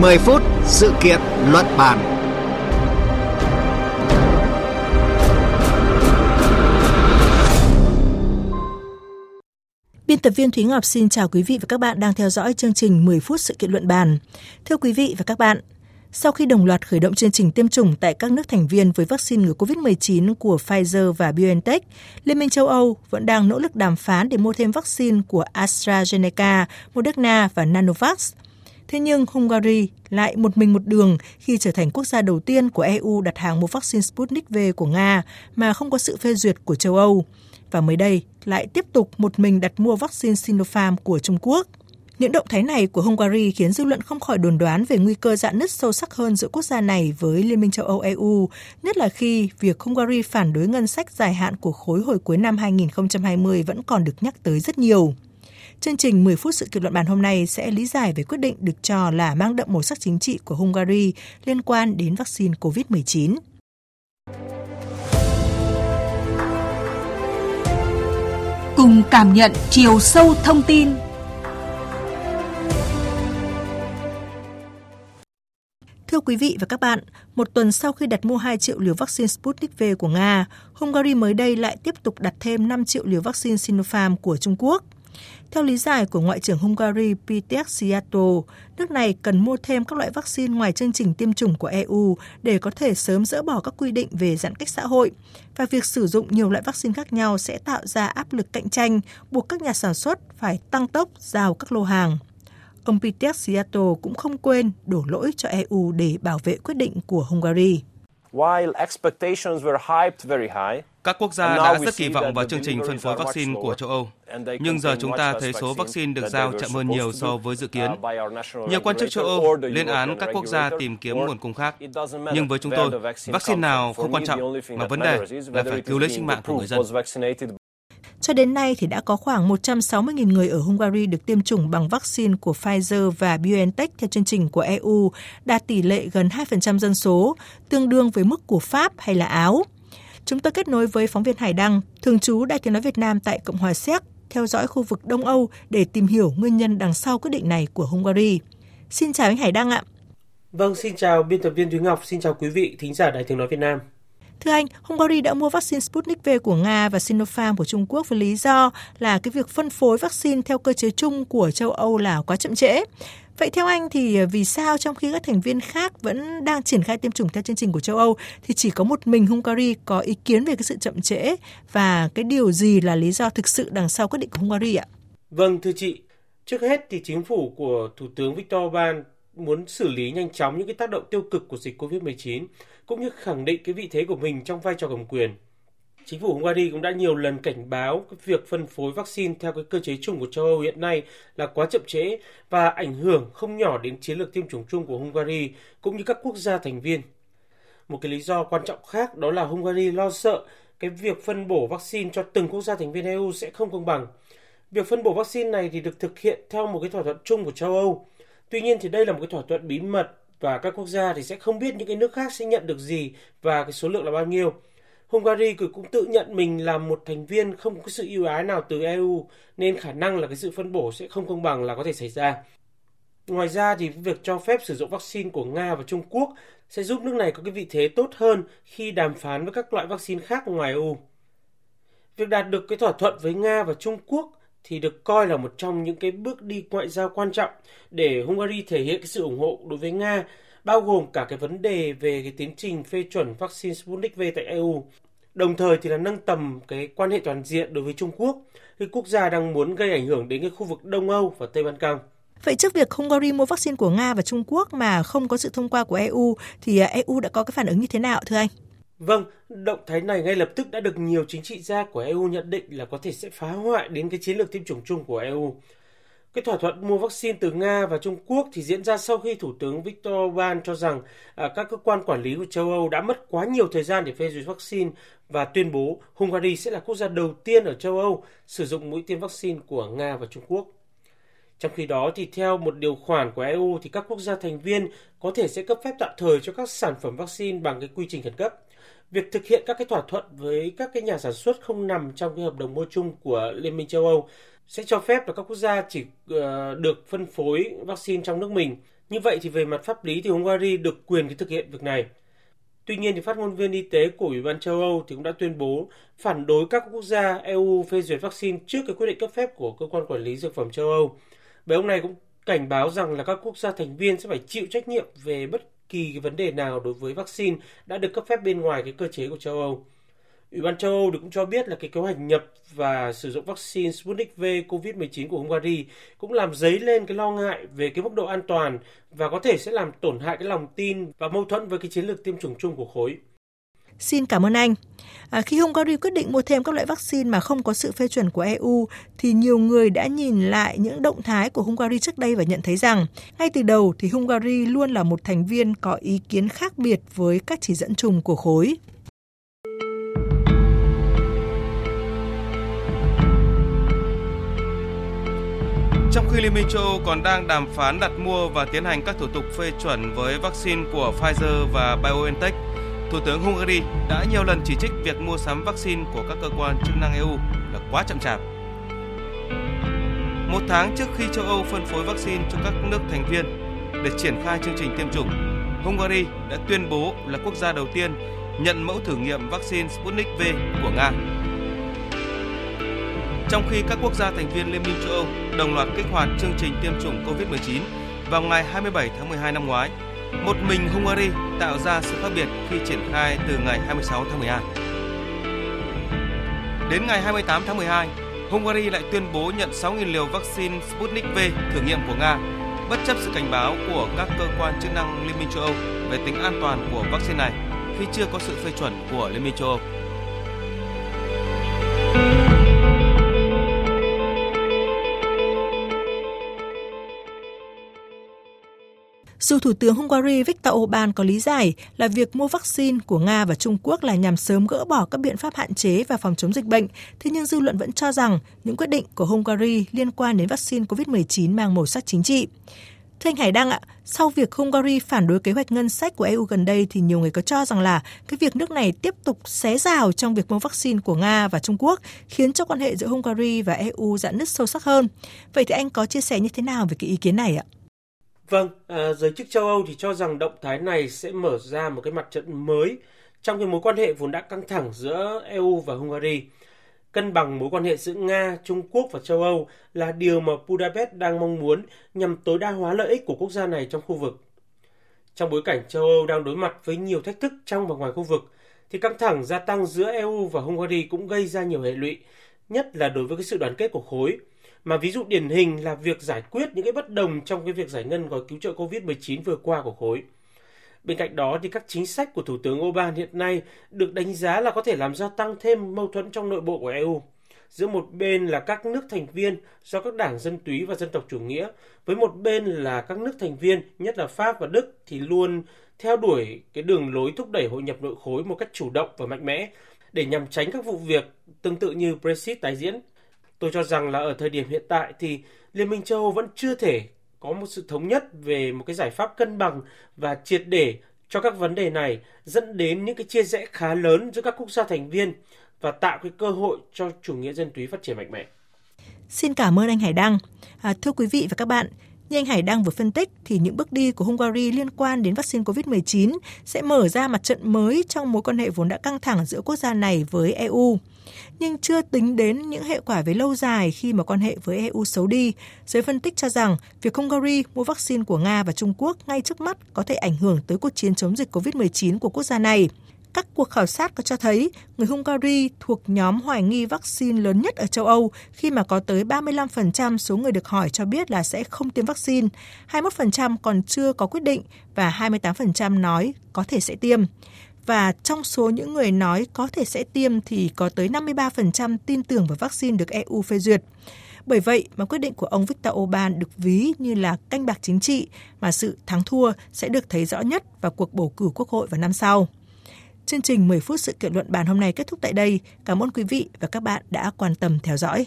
10 phút sự kiện luận bàn. Biên tập viên Thúy Ngọc xin chào quý vị và các bạn đang theo dõi chương trình 10 phút sự kiện luận bàn. Thưa quý vị và các bạn, sau khi đồng loạt khởi động chương trình tiêm chủng tại các nước thành viên với vaccine ngừa COVID-19 của Pfizer và BioNTech, Liên minh châu Âu vẫn đang nỗ lực đàm phán để mua thêm vaccine của AstraZeneca, Moderna và Nanovax. Thế nhưng Hungary lại một mình một đường khi trở thành quốc gia đầu tiên của EU đặt hàng mua vaccine Sputnik V của Nga mà không có sự phê duyệt của châu Âu. Và mới đây lại tiếp tục một mình đặt mua vaccine Sinopharm của Trung Quốc. Những động thái này của Hungary khiến dư luận không khỏi đồn đoán về nguy cơ dạn nứt sâu sắc hơn giữa quốc gia này với Liên minh châu Âu EU, nhất là khi việc Hungary phản đối ngân sách dài hạn của khối hồi cuối năm 2020 vẫn còn được nhắc tới rất nhiều. Chương trình 10 phút sự kiện luận bàn hôm nay sẽ lý giải về quyết định được cho là mang đậm màu sắc chính trị của Hungary liên quan đến vaccine COVID-19. Cùng cảm nhận chiều sâu thông tin Thưa quý vị và các bạn, một tuần sau khi đặt mua 2 triệu liều vaccine Sputnik V của Nga, Hungary mới đây lại tiếp tục đặt thêm 5 triệu liều vaccine Sinopharm của Trung Quốc. Theo lý giải của Ngoại trưởng Hungary Peter Szijjártó, nước này cần mua thêm các loại vaccine ngoài chương trình tiêm chủng của EU để có thể sớm dỡ bỏ các quy định về giãn cách xã hội. Và việc sử dụng nhiều loại vaccine khác nhau sẽ tạo ra áp lực cạnh tranh, buộc các nhà sản xuất phải tăng tốc giao các lô hàng. Ông Peter Szijjártó cũng không quên đổ lỗi cho EU để bảo vệ quyết định của Hungary. Các quốc gia đã rất kỳ vọng vào chương trình phân phối vaccine của châu Âu, nhưng giờ chúng ta thấy số vaccine được giao chậm hơn nhiều so với dự kiến. Nhiều quan chức châu Âu lên án các quốc gia tìm kiếm nguồn cung khác. Nhưng với chúng tôi, vaccine nào không quan trọng, mà vấn đề là phải cứu lấy sinh mạng của người dân. Cho đến nay thì đã có khoảng 160.000 người ở Hungary được tiêm chủng bằng vaccine của Pfizer và BioNTech theo chương trình của EU, đạt tỷ lệ gần 2% dân số, tương đương với mức của Pháp hay là Áo. Chúng tôi kết nối với phóng viên Hải Đăng, thường trú Đại tiếng nói Việt Nam tại Cộng hòa Séc, theo dõi khu vực Đông Âu để tìm hiểu nguyên nhân đằng sau quyết định này của Hungary. Xin chào anh Hải Đăng ạ. Vâng, xin chào biên tập viên Thúy Ngọc, xin chào quý vị thính giả Đài tiếng nói Việt Nam. Thưa anh, Hungary đã mua vaccine Sputnik V của Nga và Sinopharm của Trung Quốc với lý do là cái việc phân phối vaccine theo cơ chế chung của châu Âu là quá chậm trễ. Vậy theo anh thì à, vì sao trong khi các thành viên khác vẫn đang triển khai tiêm chủng theo chương trình của châu Âu thì chỉ có một mình Hungary có ý kiến về cái sự chậm trễ và cái điều gì là lý do thực sự đằng sau quyết định của Hungary ạ? Vâng thưa chị, trước hết thì chính phủ của Thủ tướng Viktor Orbán muốn xử lý nhanh chóng những cái tác động tiêu cực của dịch Covid-19 cũng như khẳng định cái vị thế của mình trong vai trò cầm quyền. Chính phủ Hungary cũng đã nhiều lần cảnh báo việc phân phối vaccine theo cái cơ chế chung của châu Âu hiện nay là quá chậm trễ và ảnh hưởng không nhỏ đến chiến lược tiêm chủng chung của Hungary cũng như các quốc gia thành viên. Một cái lý do quan trọng khác đó là Hungary lo sợ cái việc phân bổ vaccine cho từng quốc gia thành viên EU sẽ không công bằng. Việc phân bổ vaccine này thì được thực hiện theo một cái thỏa thuận chung của châu Âu. Tuy nhiên thì đây là một cái thỏa thuận bí mật và các quốc gia thì sẽ không biết những cái nước khác sẽ nhận được gì và cái số lượng là bao nhiêu. Hungary cũng tự nhận mình là một thành viên không có sự ưu ái nào từ EU nên khả năng là cái sự phân bổ sẽ không công bằng là có thể xảy ra. Ngoài ra thì việc cho phép sử dụng vaccine của Nga và Trung Quốc sẽ giúp nước này có cái vị thế tốt hơn khi đàm phán với các loại vaccine khác ngoài EU. Việc đạt được cái thỏa thuận với Nga và Trung Quốc thì được coi là một trong những cái bước đi ngoại giao quan trọng để Hungary thể hiện cái sự ủng hộ đối với Nga, bao gồm cả cái vấn đề về cái tiến trình phê chuẩn vaccine Sputnik V tại EU. Đồng thời thì là nâng tầm cái quan hệ toàn diện đối với Trung Quốc, cái quốc gia đang muốn gây ảnh hưởng đến cái khu vực Đông Âu và Tây Ban Căng. Vậy trước việc Hungary mua vaccine của Nga và Trung Quốc mà không có sự thông qua của EU thì EU đã có cái phản ứng như thế nào thưa anh? Vâng, động thái này ngay lập tức đã được nhiều chính trị gia của EU nhận định là có thể sẽ phá hoại đến cái chiến lược tiêm chủng chung của EU. Cái thỏa thuận mua vaccine từ Nga và Trung Quốc thì diễn ra sau khi Thủ tướng Viktor Orbán cho rằng à, các cơ quan quản lý của châu Âu đã mất quá nhiều thời gian để phê duyệt vaccine và tuyên bố Hungary sẽ là quốc gia đầu tiên ở châu Âu sử dụng mũi tiêm vaccine của Nga và Trung Quốc. Trong khi đó thì theo một điều khoản của EU thì các quốc gia thành viên có thể sẽ cấp phép tạm thời cho các sản phẩm vaccine bằng cái quy trình khẩn cấp việc thực hiện các cái thỏa thuận với các cái nhà sản xuất không nằm trong cái hợp đồng mua chung của Liên minh châu Âu sẽ cho phép là các quốc gia chỉ uh, được phân phối vaccine trong nước mình Như vậy thì về mặt pháp lý thì Hungary được quyền cái thực hiện việc này. Tuy nhiên thì phát ngôn viên y tế của Ủy ban châu Âu thì cũng đã tuyên bố phản đối các quốc gia EU phê duyệt vaccine trước cái quyết định cấp phép của cơ quan quản lý dược phẩm châu Âu. Và ông này cũng cảnh báo rằng là các quốc gia thành viên sẽ phải chịu trách nhiệm về bất kỳ cái vấn đề nào đối với vaccine đã được cấp phép bên ngoài cái cơ chế của châu Âu. Ủy ban châu Âu cũng cho biết là cái kế hoạch nhập và sử dụng vaccine Sputnik V COVID-19 của Hungary cũng làm dấy lên cái lo ngại về cái mức độ an toàn và có thể sẽ làm tổn hại cái lòng tin và mâu thuẫn với cái chiến lược tiêm chủng chung của khối. Xin cảm ơn anh. À, khi Hungary quyết định mua thêm các loại vaccine mà không có sự phê chuẩn của EU, thì nhiều người đã nhìn lại những động thái của Hungary trước đây và nhận thấy rằng ngay từ đầu thì Hungary luôn là một thành viên có ý kiến khác biệt với các chỉ dẫn chung của khối. Trong khi Liên minh châu Âu còn đang đàm phán đặt mua và tiến hành các thủ tục phê chuẩn với vaccine của Pfizer và BioNTech, Thủ tướng Hungary đã nhiều lần chỉ trích việc mua sắm vaccine của các cơ quan chức năng EU là quá chậm chạp. Một tháng trước khi châu Âu phân phối vaccine cho các nước thành viên để triển khai chương trình tiêm chủng, Hungary đã tuyên bố là quốc gia đầu tiên nhận mẫu thử nghiệm vaccine Sputnik V của Nga. Trong khi các quốc gia thành viên Liên minh châu Âu đồng loạt kích hoạt chương trình tiêm chủng COVID-19 vào ngày 27 tháng 12 năm ngoái, một mình Hungary tạo ra sự khác biệt khi triển khai từ ngày 26 tháng 12. Đến ngày 28 tháng 12, Hungary lại tuyên bố nhận 6.000 liều vaccine Sputnik V thử nghiệm của Nga, bất chấp sự cảnh báo của các cơ quan chức năng Liên minh châu Âu về tính an toàn của vaccine này khi chưa có sự phê chuẩn của Liên minh châu Âu. Dù Thủ tướng Hungary Viktor Orbán có lý giải là việc mua vaccine của Nga và Trung Quốc là nhằm sớm gỡ bỏ các biện pháp hạn chế và phòng chống dịch bệnh, thế nhưng dư luận vẫn cho rằng những quyết định của Hungary liên quan đến vaccine COVID-19 mang màu sắc chính trị. Thưa anh Hải Đăng ạ, sau việc Hungary phản đối kế hoạch ngân sách của EU gần đây thì nhiều người có cho rằng là cái việc nước này tiếp tục xé rào trong việc mua vaccine của Nga và Trung Quốc khiến cho quan hệ giữa Hungary và EU giãn nứt sâu sắc hơn. Vậy thì anh có chia sẻ như thế nào về cái ý kiến này ạ? Vâng, à, giới chức châu Âu thì cho rằng động thái này sẽ mở ra một cái mặt trận mới trong cái mối quan hệ vốn đã căng thẳng giữa EU và Hungary. Cân bằng mối quan hệ giữa Nga, Trung Quốc và châu Âu là điều mà Budapest đang mong muốn nhằm tối đa hóa lợi ích của quốc gia này trong khu vực. Trong bối cảnh châu Âu đang đối mặt với nhiều thách thức trong và ngoài khu vực, thì căng thẳng gia tăng giữa EU và Hungary cũng gây ra nhiều hệ lụy, nhất là đối với cái sự đoàn kết của khối – mà ví dụ điển hình là việc giải quyết những cái bất đồng trong cái việc giải ngân gói cứu trợ Covid-19 vừa qua của khối. Bên cạnh đó thì các chính sách của Thủ tướng Orbán hiện nay được đánh giá là có thể làm gia tăng thêm mâu thuẫn trong nội bộ của EU. Giữa một bên là các nước thành viên do các đảng dân túy và dân tộc chủ nghĩa, với một bên là các nước thành viên, nhất là Pháp và Đức thì luôn theo đuổi cái đường lối thúc đẩy hội nhập nội khối một cách chủ động và mạnh mẽ để nhằm tránh các vụ việc tương tự như Brexit tái diễn. Tôi cho rằng là ở thời điểm hiện tại thì Liên minh châu Âu vẫn chưa thể có một sự thống nhất về một cái giải pháp cân bằng và triệt để cho các vấn đề này dẫn đến những cái chia rẽ khá lớn giữa các quốc gia thành viên và tạo cái cơ hội cho chủ nghĩa dân túy phát triển mạnh mẽ. Xin cảm ơn anh Hải Đăng. À, thưa quý vị và các bạn, như anh Hải Đăng vừa phân tích thì những bước đi của Hungary liên quan đến vaccine COVID-19 sẽ mở ra mặt trận mới trong mối quan hệ vốn đã căng thẳng giữa quốc gia này với EU. Nhưng chưa tính đến những hệ quả về lâu dài khi mà quan hệ với EU xấu đi, giới phân tích cho rằng việc Hungary mua vaccine của Nga và Trung Quốc ngay trước mắt có thể ảnh hưởng tới cuộc chiến chống dịch COVID-19 của quốc gia này. Các cuộc khảo sát có cho thấy người Hungary thuộc nhóm hoài nghi vaccine lớn nhất ở châu Âu khi mà có tới 35% số người được hỏi cho biết là sẽ không tiêm vaccine, 21% còn chưa có quyết định và 28% nói có thể sẽ tiêm. Và trong số những người nói có thể sẽ tiêm thì có tới 53% tin tưởng vào vaccine được EU phê duyệt. Bởi vậy mà quyết định của ông Viktor Orbán được ví như là canh bạc chính trị mà sự thắng thua sẽ được thấy rõ nhất vào cuộc bầu cử quốc hội vào năm sau. Chương trình 10 phút sự kiện luận bàn hôm nay kết thúc tại đây. Cảm ơn quý vị và các bạn đã quan tâm theo dõi.